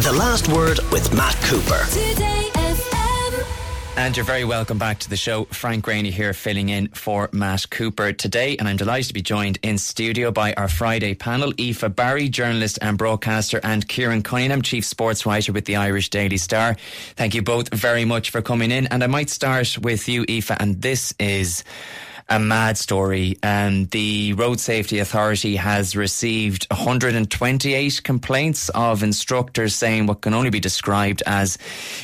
The Last Word with Matt Cooper. And you're very welcome back to the show. Frank Greaney here, filling in for Matt Cooper today. And I'm delighted to be joined in studio by our Friday panel Aoife Barry, journalist and broadcaster, and Kieran Cunningham, chief sports writer with the Irish Daily Star. Thank you both very much for coming in. And I might start with you, Aoife, and this is a mad story. Um, the Road Safety Authority has received 128 complaints of instructors saying what can only be described as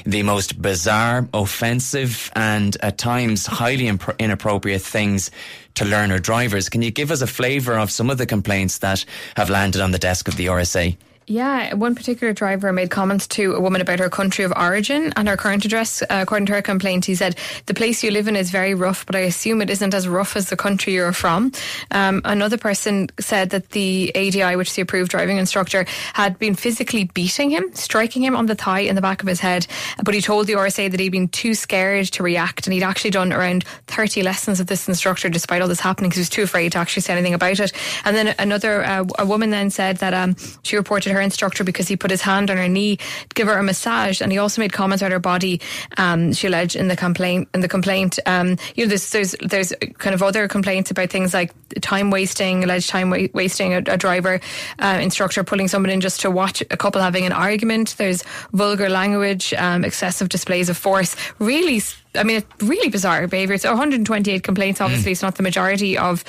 the most bizarre, offensive, and at times highly imp- inappropriate things to learner drivers. Can you give us a flavour of some of the complaints that have landed on the desk of the RSA? Yeah, one particular driver made comments to a woman about her country of origin and her current address. Uh, according to her complaint, he said, The place you live in is very rough, but I assume it isn't as rough as the country you're from. Um, another person said that the ADI, which is the approved driving instructor, had been physically beating him, striking him on the thigh in the back of his head. But he told the RSA that he'd been too scared to react and he'd actually done around 30 lessons of this instructor despite all this happening because he was too afraid to actually say anything about it. And then another, uh, a woman then said that um, she reported her instructor because he put his hand on her knee to give her a massage, and he also made comments about her body. Um, she alleged in the complaint. In the complaint, um, you know, there's there's there's kind of other complaints about things like time wasting, alleged time wa- wasting, a, a driver uh, instructor pulling someone in just to watch a couple having an argument. There's vulgar language, um, excessive displays of force. Really. I mean, it's really bizarre behaviour. It's 128 complaints. Obviously, mm. it's not the majority of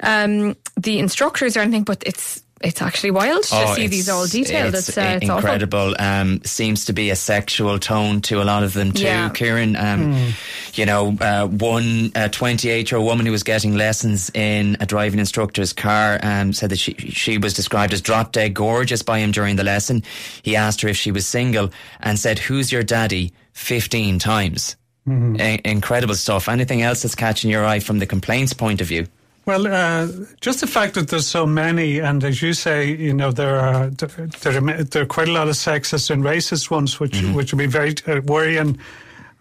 um, the instructors or anything, but it's it's actually wild to oh, see these all detailed. It's, it's, uh, it's incredible. Um, seems to be a sexual tone to a lot of them too. Yeah. Kieran, um, mm. you know, uh, one 28 year old woman who was getting lessons in a driving instructor's car um, said that she she was described as drop dead gorgeous by him during the lesson. He asked her if she was single and said, "Who's your daddy?" 15 times. Mm-hmm. A- incredible stuff. Anything else that's catching your eye from the complaints point of view? Well, uh, just the fact that there's so many, and as you say, you know, there are there are, there are quite a lot of sexist and racist ones, which mm-hmm. which would be very uh, worrying.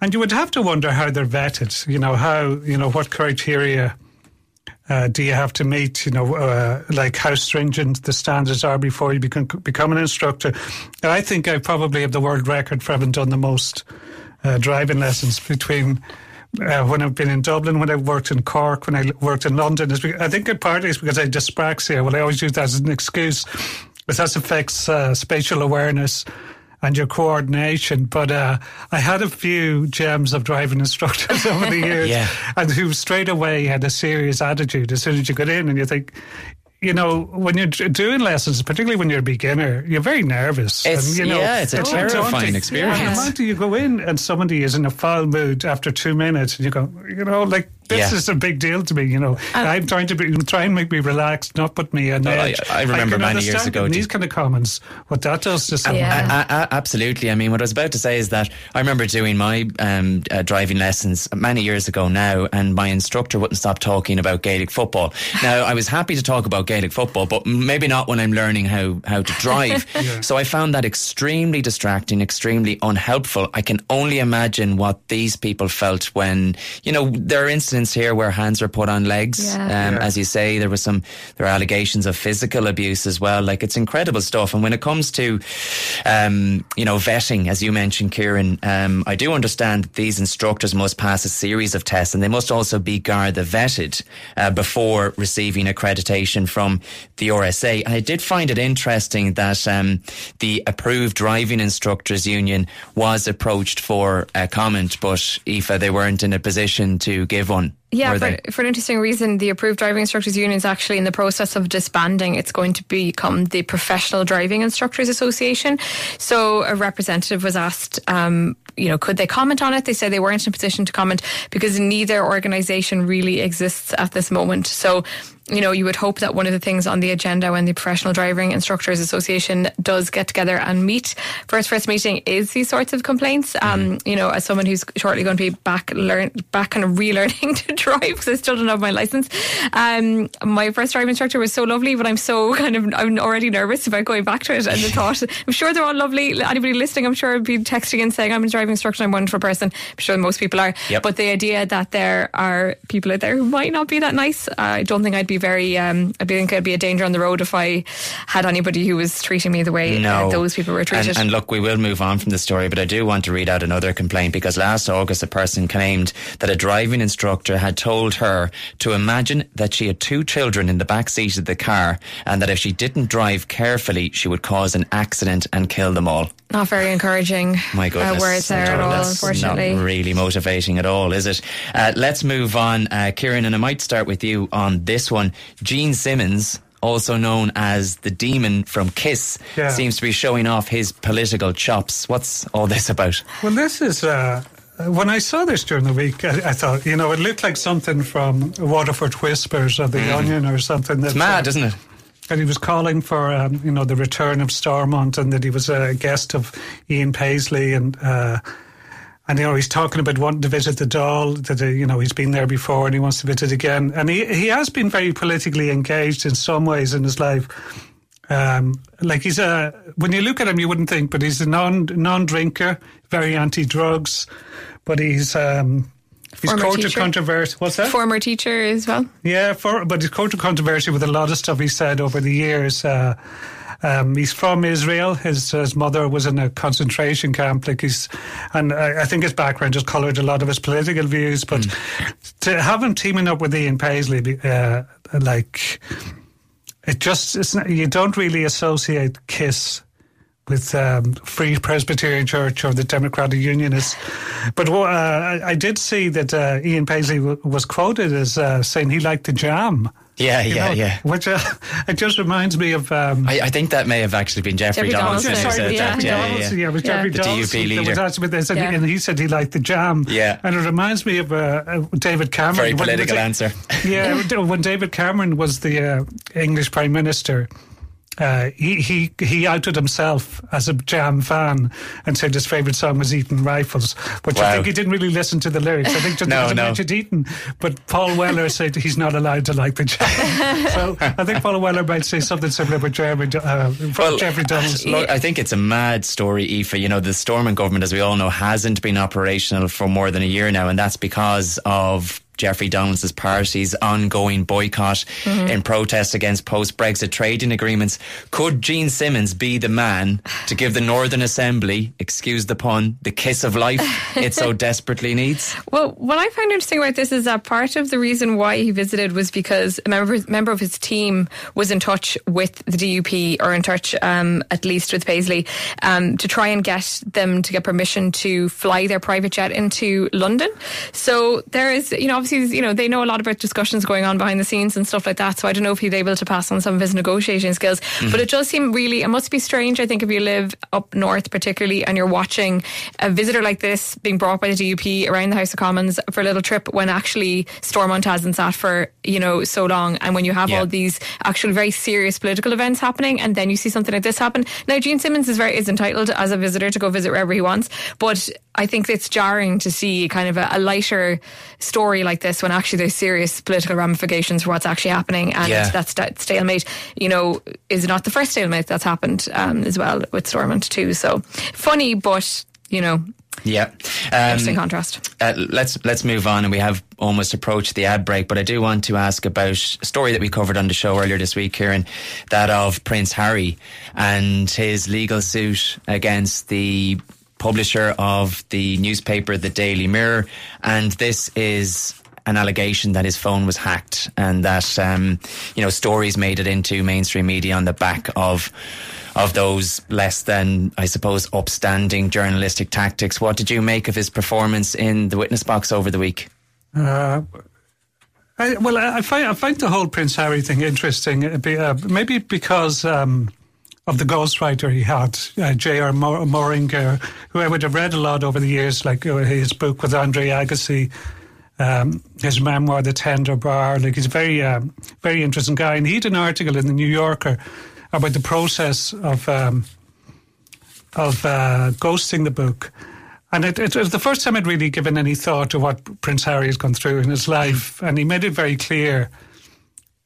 And you would have to wonder how they're vetted. You know, how you know what criteria uh, do you have to meet? You know, uh, like how stringent the standards are before you become become an instructor. And I think I probably have the world record for having done the most uh, driving lessons between uh, when I've been in Dublin, when I worked in Cork, when I worked in London. I think it partly is because I had dyspraxia. Well, I always use that as an excuse, but that affects uh, spatial awareness and your coordination. But uh, I had a few gems of driving instructors over the years, yeah. and who straight away had a serious attitude as soon as you got in, and you think, you know, when you're doing lessons, particularly when you're a beginner, you're very nervous. It's, and, you know, yeah, it's a oh, terrifying experience. And the you go in and somebody is in a foul mood after two minutes, and you go, you know, like this yeah. is a big deal to me. You know, and I'm trying to be, try and make me relaxed, not put me in. No, I, I, remember I many years ago these kind of comments. What that does to someone. Yeah. I, absolutely. I mean, what I was about to say is that I remember doing my um, uh, driving lessons many years ago now, and my instructor wouldn't stop talking about Gaelic football. now, I was happy to talk about Gaelic football, but maybe not when I'm learning how how to drive. yeah. So I found that extremely distracting, extremely unhelpful. I can only imagine what these people felt when you know there are incidents incidents here where hands are put on legs. Yeah. Um, yeah. As you say, there was some there are allegations of physical abuse as well. Like it's incredible stuff. And when it comes to, um, you know, vetting, as you mentioned, Kieran, um, I do understand that these instructors must pass a series of tests, and they must also be Garda vetted uh, before receiving accreditation from the RSA. I did find it interesting that um, the approved driving instructors union was approached for a comment, but Aoife, they weren't in a position to give one. Yeah, for, for, an interesting reason, the Approved Driving Instructors Union is actually in the process of disbanding. It's going to become the Professional Driving Instructors Association. So a representative was asked, um, you know, could they comment on it? They said they weren't in a position to comment because neither organisation really exists at this moment. So you know, you would hope that one of the things on the agenda when the Professional Driving Instructors Association does get together and meet for its first meeting is these sorts of complaints. Um, mm-hmm. You know, as someone who's shortly going to be back learn back of relearning to drive because I still don't have my license. Um, my first driving instructor was so lovely, but I'm so kind of I'm already nervous about going back to it. And the thought, I'm sure they're all lovely. Anybody listening, I'm sure I'd be texting and saying I'm a driving instructor. I'm a wonderful person. I'm sure most people are. Yep. But the idea that there are people out there who might not be that nice, I don't think I'd be very. Um, I think I'd be a danger on the road if I had anybody who was treating me the way uh, those people were treated. And, and look, we will move on from the story, but I do want to read out another complaint because last August a person claimed that a driving instructor had told her to imagine that she had two children in the back seat of the car and that if she didn't drive carefully, she would cause an accident and kill them all. not very encouraging. My goodness. uh, words there at all. That's Unfortunately, Not really motivating at all, is it? Uh, let's move on, uh, Kieran, and I might start with you on this one. Gene Simmons. Also known as the demon from Kiss, Yeah. seems to be showing off his political chops. What's all this about? Well, this is. Uh, when I saw this during the week, I, I thought, you know, it looked like something from Waterford Whispers or The Onion or something. Mm. It's mad, isn't it? And he was calling for, um, you know, the return of Stormont, and that he was a guest of Ian Paisley, and uh, and you know he's talking about wanting to visit the Dáil. That uh, you know he's been there before, and he wants to visit again. And he he has been very politically engaged in some ways in his life. Um, like he's a when you look at him, you wouldn't think, but he's a non non drinker, very anti drugs, but he's. Um, He's Former quoted teacher. controversy. What's that? former teacher as well. Yeah, for, but he's quoted controversy with a lot of stuff he said over the years. Uh, um, he's from Israel. His his mother was in a concentration camp. Like he's, and I, I think his background just coloured a lot of his political views. But to have him teaming up with Ian Paisley, uh, like it just it's not, you don't really associate Kiss with um, Free Presbyterian Church or the Democratic Unionists. But uh, I, I did see that uh, Ian Paisley w- was quoted as uh, saying he liked the jam. Yeah, you yeah, know, yeah. Which uh, it just reminds me of. Um, I, I think that may have actually been Jeffrey, Jeffrey Donaldson who Donaldson. said Yeah. that. Jeffrey Yeah, yeah, Donaldson, yeah. yeah, it was Yeah. Jeffrey The DUP Donaldson that leader. was asked with this, and, Yeah. and he said he liked the jam. Yeah. and it reminds me of uh, uh, David Cameron. Very When- political when- answer. yeah, when David Cameron was the uh, English Prime Minister, uh, he, he he outed himself as a Jam fan and said his favourite song was Eton Rifles, which I think he didn't really listen to the lyrics. I think just No, no. mentioned Eton, but Paul Weller said he's not allowed to like the Jam. so I think Paul Weller might say something similar with Jeremy, uh, Jeffrey Donaldson. Look, I think it's a mad story, Aoife. You know, the Stormont government, as we all know, hasn't been operational for more than a year now, and that's because of Jeffrey Donaldson's party's ongoing boycott in protest against post-Brexit trading agreements. Could Gene Simmons be the man to give the Northern Assembly, excuse the pun, the kiss of life it so desperately needs? Well, what I find interesting about this is that part of the reason why he visited was because a member, member of his team was in touch with the DUP, or in touch um, at least with Paisley, um, to try and get them to get permission to fly their private jet into London. So there is, you know, obviously, you know, they know a lot about discussions going on behind the scenes and stuff like that. So I don't know if he's able to pass on some of his negotiating skills, mm-hmm. but it does seem really, it must be strange. I think if you live up north, particularly, and you're watching a visitor like this being brought by the DUP around the House of Commons for a little trip when actually Stormont hasn't sat for, you know, so long. And when you have Yeah. all these actually very serious political events happening and then you see something like this happen. Now, Gene Simmons is very, is entitled as a visitor to go visit wherever he wants, but I think it's jarring to see kind of a, a lighter story like this when actually there's serious political ramifications for what's actually happening. And Yeah. that sta- stalemate, you know, is not the first stalemate that's happened um, as well with Stormont too. So funny, but, you know, Yeah. interesting Um, contrast. Uh, let's let's move on, and we have almost approached the ad break. But I do want to ask about a story that we covered on the show earlier this week, Kieran, that of Prince Harry and his legal suit against the publisher of the newspaper, the Daily Mirror, and this is an allegation that his phone was hacked and that um, you know stories made it into mainstream media on the back of of those less than I suppose upstanding journalistic tactics. What did you make of his performance in the witness box over the week? Uh, I, well, I find I find the whole Prince Harry thing interesting. uh, uh, maybe because um, of the ghostwriter he had, uh, J.R. Mor- Moehringer, who I would have read a lot over the years, like uh, his book with Andre Agassi, um, his memoir, The Tender Bar. Like he's a very, um, very interesting guy, and he had an article in the New Yorker about the process of. Um, of uh, ghosting the book. And it, it was the first time I'd really given any thought to what Prince Harry has gone through in his life. And he made it very clear.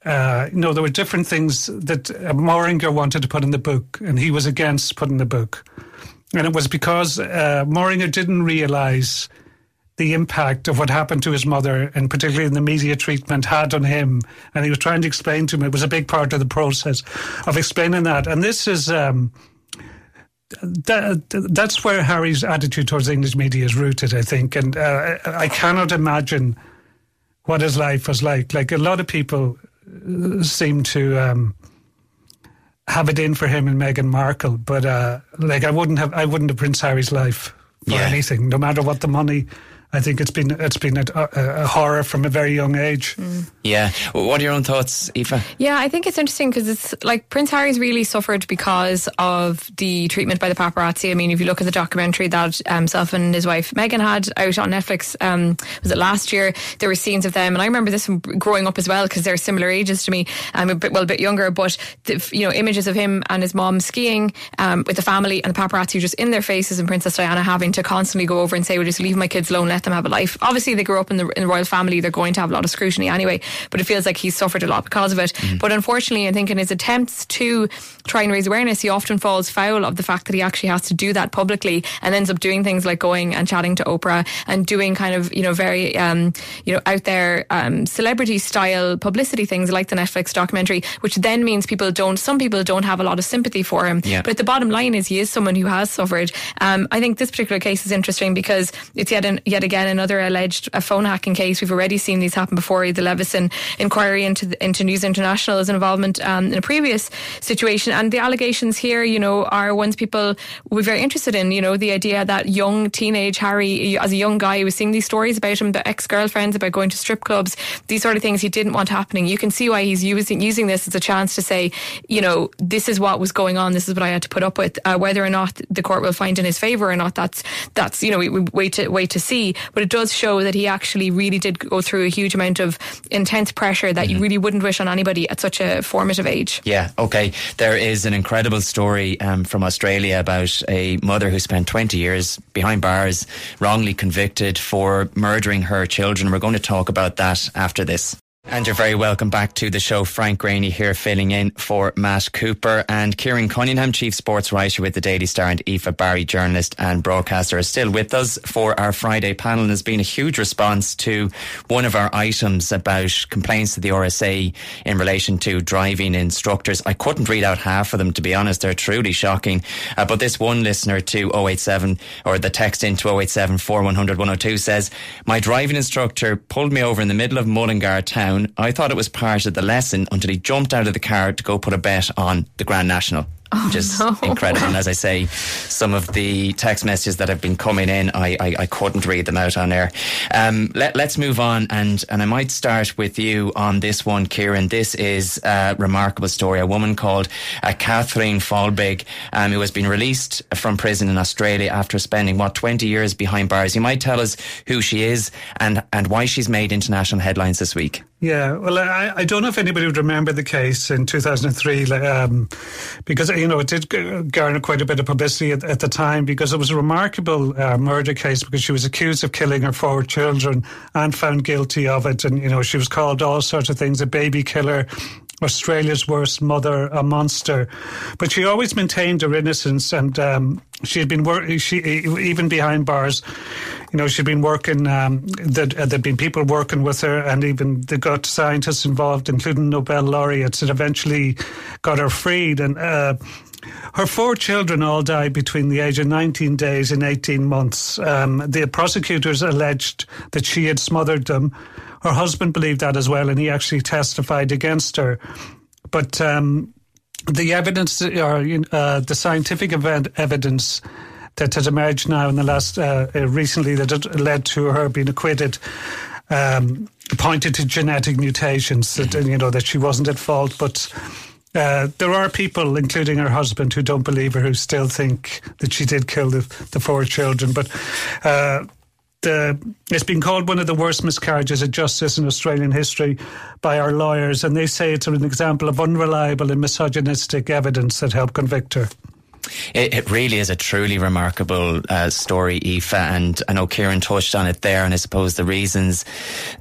Uh, you know, there were different things that uh, Moehringer wanted to put in the book, and he was against putting the book. And it was because uh, Moehringer didn't realize the impact of what happened to his mother, and particularly in the media treatment, had on him. And he was trying to explain to him, it was a big part of the process of explaining that. And this is. Um, that, that's where Harry's attitude towards English media is rooted, I think. And uh, I cannot imagine what his life was like. Like a lot of people uh, seem to um, have it in for him and Meghan Markle, but uh, like I wouldn't have, I wouldn't have Prince Harry's life for yeah. anything, no matter what the money I think it's been it's been a, a, a horror from a very young age. Mm. Yeah. What are your own thoughts, Aoife? Yeah, I think it's interesting because it's like Prince Harry's really suffered because of the treatment by the paparazzi. I mean, if you look at the documentary that um, self and his wife Meghan had out on Netflix, um, was it last year? There were scenes of them, and I remember this from growing up as well because they're similar ages to me. I'm a bit well, a bit younger, but the, you know, images of him and his mom skiing um, with the family and the paparazzi just in their faces, and Princess Diana having to constantly go over and say, "Well, just leave my kids alone, let them have a life. Obviously, they grew up in the, in the royal family. They're going to have a lot of scrutiny anyway, but it feels like he's suffered a lot because of it. Mm-hmm. But unfortunately, I think in his attempts to try and raise awareness, he often falls foul of the fact that he actually has to do that publicly and ends up doing things like going and chatting to Oprah and doing kind of, you know, very, um, you know, out there um, celebrity style publicity things like the Netflix documentary, which then means people don't, some people don't have a lot of sympathy for him. Yeah. But the bottom line is he is someone who has suffered. Um, I think this particular case is interesting because it's yet, an, yet again another another alleged a phone hacking case. We've already seen these happen before. The Leveson inquiry into the, into News International's involvement um, in a previous situation, and the allegations here, you know, are ones people were very interested in. You know, the idea that young teenage Harry, as a young guy, was seeing these stories about him, the ex girlfriends, about going to strip clubs, these sort of things he didn't want happening. You can see why he's using using this as a chance to say, you know, this is what was going on. This is what I had to put up with. Uh, whether or not the court will find in his favour or not, that's that's you know we, we wait to wait to see. But it does show that he actually really did go through a huge amount of intense pressure that mm-hmm. you really wouldn't wish on anybody at such a formative age. Yeah, okay. There is an incredible story um, from Australia about a mother who spent 20 years behind bars, wrongly convicted for murdering her children. We're going to talk about that after this. And you're very welcome back to the show. Frank Greaney here filling in for Matt Cooper and Kieran Cunningham, chief sports writer with the Daily Star and Aoife Barry, journalist and broadcaster, is still with us for our Friday panel. And there's been a huge response to one of our items about complaints to the RSA in relation to driving instructors. I couldn't read out half of them, to be honest. They're truly shocking. Uh, but this one listener to 087 or the text into 087 4100 102 says, My driving instructor pulled me over in the middle of Mullingar town down. I thought it was part of the lesson until he jumped out of the car to go put a bet on the Grand National. Oh, which is no. incredible. And as I say, some of the text messages that have been coming in, I, I, I couldn't read them out on air. Um, let, us move on, and, and I might start with you on this one, Kieran. This is a remarkable story. A woman called uh, Catherine Folbigg, um, who has been released from prison in Australia after spending, what, 20 years behind bars. You might tell us who she is and, and why she's made international headlines this week. Yeah, well, I, I don't know if anybody would remember the case in 2003, um, because, you know, it did garner quite a bit of publicity at, at the time because it was a remarkable uh, murder case because she was accused of killing her four children and found guilty of it. And, you know, she was called all sorts of things, a baby killer, Australia's worst mother, a monster. But she always maintained her innocence, and um, she had been working. She even behind bars, you know, she'd been working. Um, there'd, uh, there'd been people working with her, and even they got scientists involved, including Nobel laureates, that eventually got her freed. And uh, her four children all died between the age of 19 days and 18 months. Um, the prosecutors alleged that she had smothered them. Her husband believed that as well, and he actually testified against her. But um, the evidence, or uh, the scientific event, evidence that had emerged now in the last uh, uh recently that had led to her being acquitted. Um, pointed to genetic mutations that you know that she wasn't at fault, but uh, there are people, including her husband, who don't believe her, who still think that she did kill the, the four children. But uh, the, it's been called one of the worst miscarriages of justice in Australian history by our lawyers, and they say it's an example of unreliable and misogynistic evidence that helped convict her. It, it, really is a truly remarkable uh, story, Aoife, and I know Kieran touched on it there. And I suppose the reasons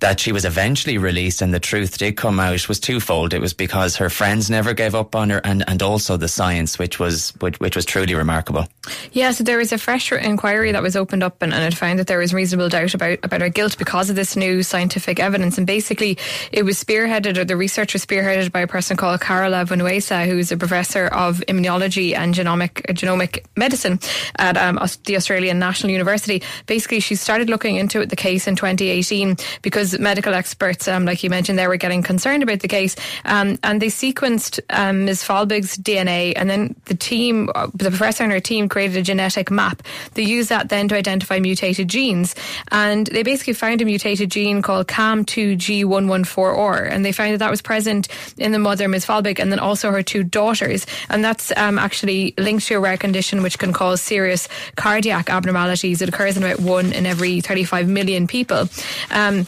that she was eventually released and the truth did come out was twofold. It was because her friends never gave up on her, and, and also the science, which was which, which was truly remarkable. Yeah, so there was a fresh inquiry that was opened up, and, and it found that there was reasonable doubt about about her guilt because of this new scientific evidence. And basically, it was spearheaded, or the research was spearheaded by a person called Carola Vinuesa, who is a professor of immunology and genomic genomic medicine at um, the Australian National University. Basically, she started looking into the case in 2018 because medical experts, um, like you mentioned, they were getting concerned about the case, um, and they sequenced um, Ms. Folbigg's DNA, and then the team, uh, the professor and her team, created a genetic map. They used that then to identify mutated genes, and they basically found a mutated gene called CAM2G114R, and they found that that was present in the mother, Ms. Folbigg, and then also her two daughters, and that's um, actually linked to a rare condition which can cause serious cardiac abnormalities. It occurs in about one in every 35 million people. Um,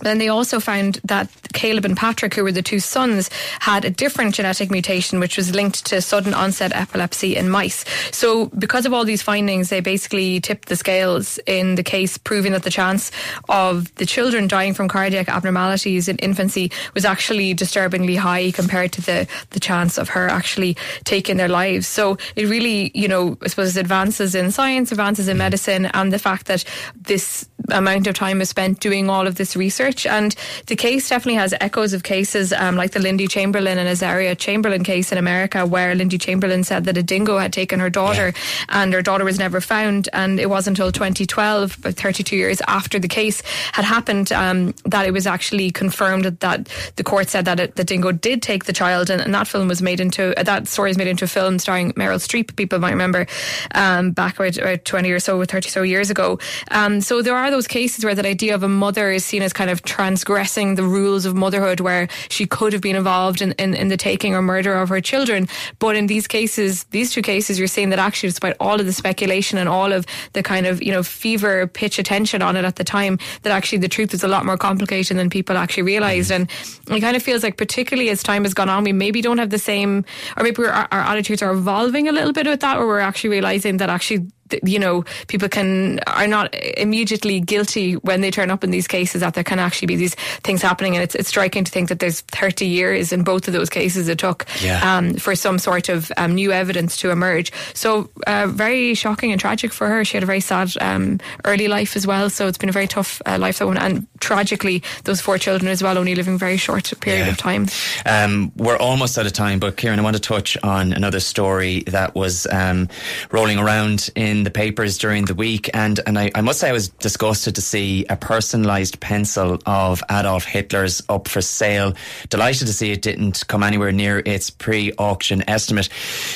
then they also found that Caleb and Patrick, who were the two sons, had a different genetic mutation which was linked to sudden onset epilepsy in mice. So, because of all these findings, they basically tipped the scales in the case, proving that the chance of the children dying from cardiac abnormalities in infancy was actually disturbingly high compared to the, the chance of her actually taking their lives. So, it really, you know, I suppose advances in science, advances in hmm. medicine, and the fact that this amount of time is spent doing all of this research. And the case definitely has echoes of cases um, like the Lindy Chamberlain and Azaria Chamberlain case in America, where Lindy Chamberlain said that a dingo had taken her daughter yeah. and her daughter was never found. And it wasn't until 2012, about 32 years after the case had happened, um, that it was actually confirmed that the court said that it, the dingo did take the child. And, and that film was made into, uh, that story is made into a film starring Meryl Streep, people might remember, um, back about, about, 20 or so, 30 so years ago. Um, so there are those cases where that idea of a mother is seen as kind of transgressing the rules of motherhood, where she could have been involved in, in, in the taking or murder of her children. But in these cases, these two cases, you're seeing that actually, despite all of the speculation and all of the kind of, you know, fever pitch attention on it at the time, that actually the truth is a lot more complicated than people actually realised. Mm-hmm. And it kind of feels like, particularly as time has gone on, we maybe don't have the same, or maybe our, our attitudes are evolving a little bit with that, where we're actually realising that actually you know, people can are not immediately guilty when they turn up in these cases that there can actually be these things happening, and it's, it's striking to think that there's 30 years in both of those cases it took yeah. um, for some sort of um, new evidence to emerge. So uh, very shocking and tragic for her. She had a very sad um, early life as well, so it's been a very tough uh, life that one, and tragically those four children as well, only living very short period yeah. of time. Um, we're almost out of time, but Kieran, I want to touch on another story that was um, rolling around in in the papers during the week, and and I, I must say I was disgusted to see a personalised pencil of Adolf Hitler's up for sale. Delighted to see it didn't come anywhere near its pre-auction estimate.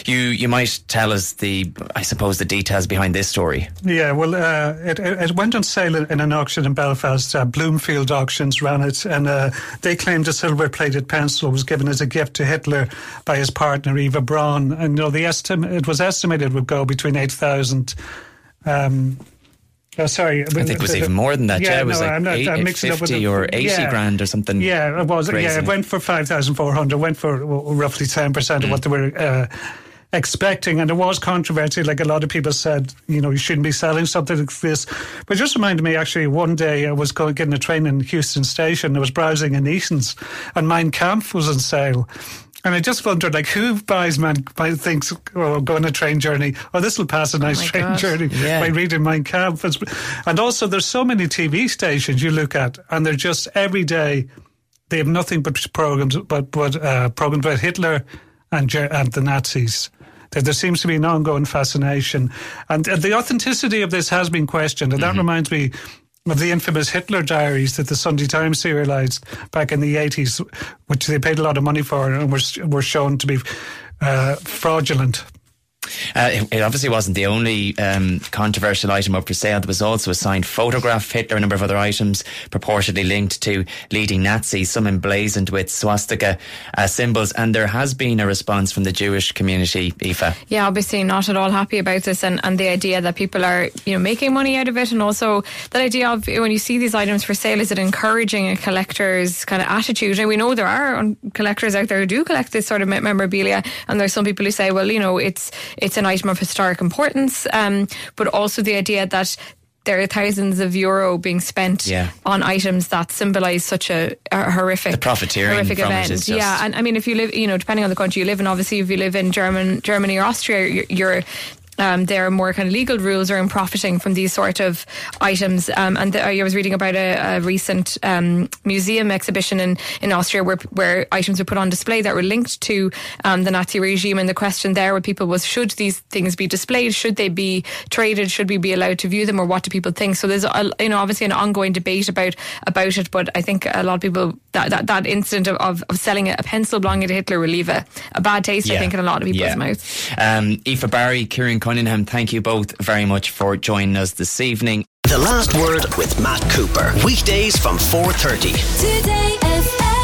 You you might tell us the I suppose the details behind this story. Yeah, well, uh, it, it went on sale in an auction in Belfast. Uh, Bloomfield Auctions ran it, and uh, they claimed a silver-plated pencil was given as a gift to Hitler by his partner Eva Braun, and you know the estimate it was estimated would go between eight thousand um, Oh, sorry. I think it was even more than that. Yeah, yeah it was no, like I'm not, eight, I'm mixing 50 up with or 80 yeah, grand or something. Yeah, it was. Crazy. Yeah, it went for 5,400, went for roughly 10% mm. of what they were uh, expecting. And there was controversy. Like a lot of people said, you know, you shouldn't be selling something like this. But just reminded me, actually, one day I was going getting a train in Heuston Station. I was browsing in Eason's and Mein Kampf was on sale. And I just wondered, like, who buys man thinks, oh, go on a train journey, oh, this will pass a oh nice oh train gosh. journey yeah. by reading Mein Kampf. And also, there's so many TV stations you look at, and they're just every day they have nothing but programs, but but uh, programs about Hitler and and the Nazis. There, there seems to be an ongoing fascination, and the authenticity of this has been questioned. And that mm-hmm. reminds me of the infamous Hitler diaries that the Sunday Times serialized back in the 80s, which they paid a lot of money for and were, were shown to be uh, fraudulent. Uh, it, obviously wasn't the only um, controversial item up for sale. There was also a signed photograph of Hitler, a number of other items purportedly linked to leading Nazis, some emblazoned with swastika uh, symbols. And there has been a response from the Jewish community, Aoife. Yeah, obviously not at all happy about this and, and the idea that people are you know making money out of it. And also that idea of when you see these items for sale, is it encouraging a collector's kind of attitude? And we know there are collectors out there who do collect this sort of memorabilia. And there's some people who say, well, you know, it's it's an item of historic importance, um, but also the idea that there are thousands of euro being spent Yeah. on items that symbolise such a, a horrific, The profiteering horrific from event. yeah, and I mean, if you live, you know, depending on the country you live in, obviously, if you live in German, Germany or Austria, you're. you're um, there are more kind of legal rules around profiting from these sort of items. Um, and the, I was reading about a, a recent um, museum exhibition in, in Austria where, where items were put on display that were linked to um, the Nazi regime. And the question there with people was should these things be displayed? Should they be traded? Should we be allowed to view them? Or what do people think? So there's, a, you know, obviously an ongoing debate about about it. But I think a lot of people, that, that, that incident of, of, of selling a pencil belonging to Hitler will leave a, a bad taste, I think, in a lot of people's Yeah. mouths. Um, Aoife Barry, Kieran Cunningham, thank you both very much for joining us this evening. The Last Word with Matt Cooper. Weekdays from 4.30. Today FM.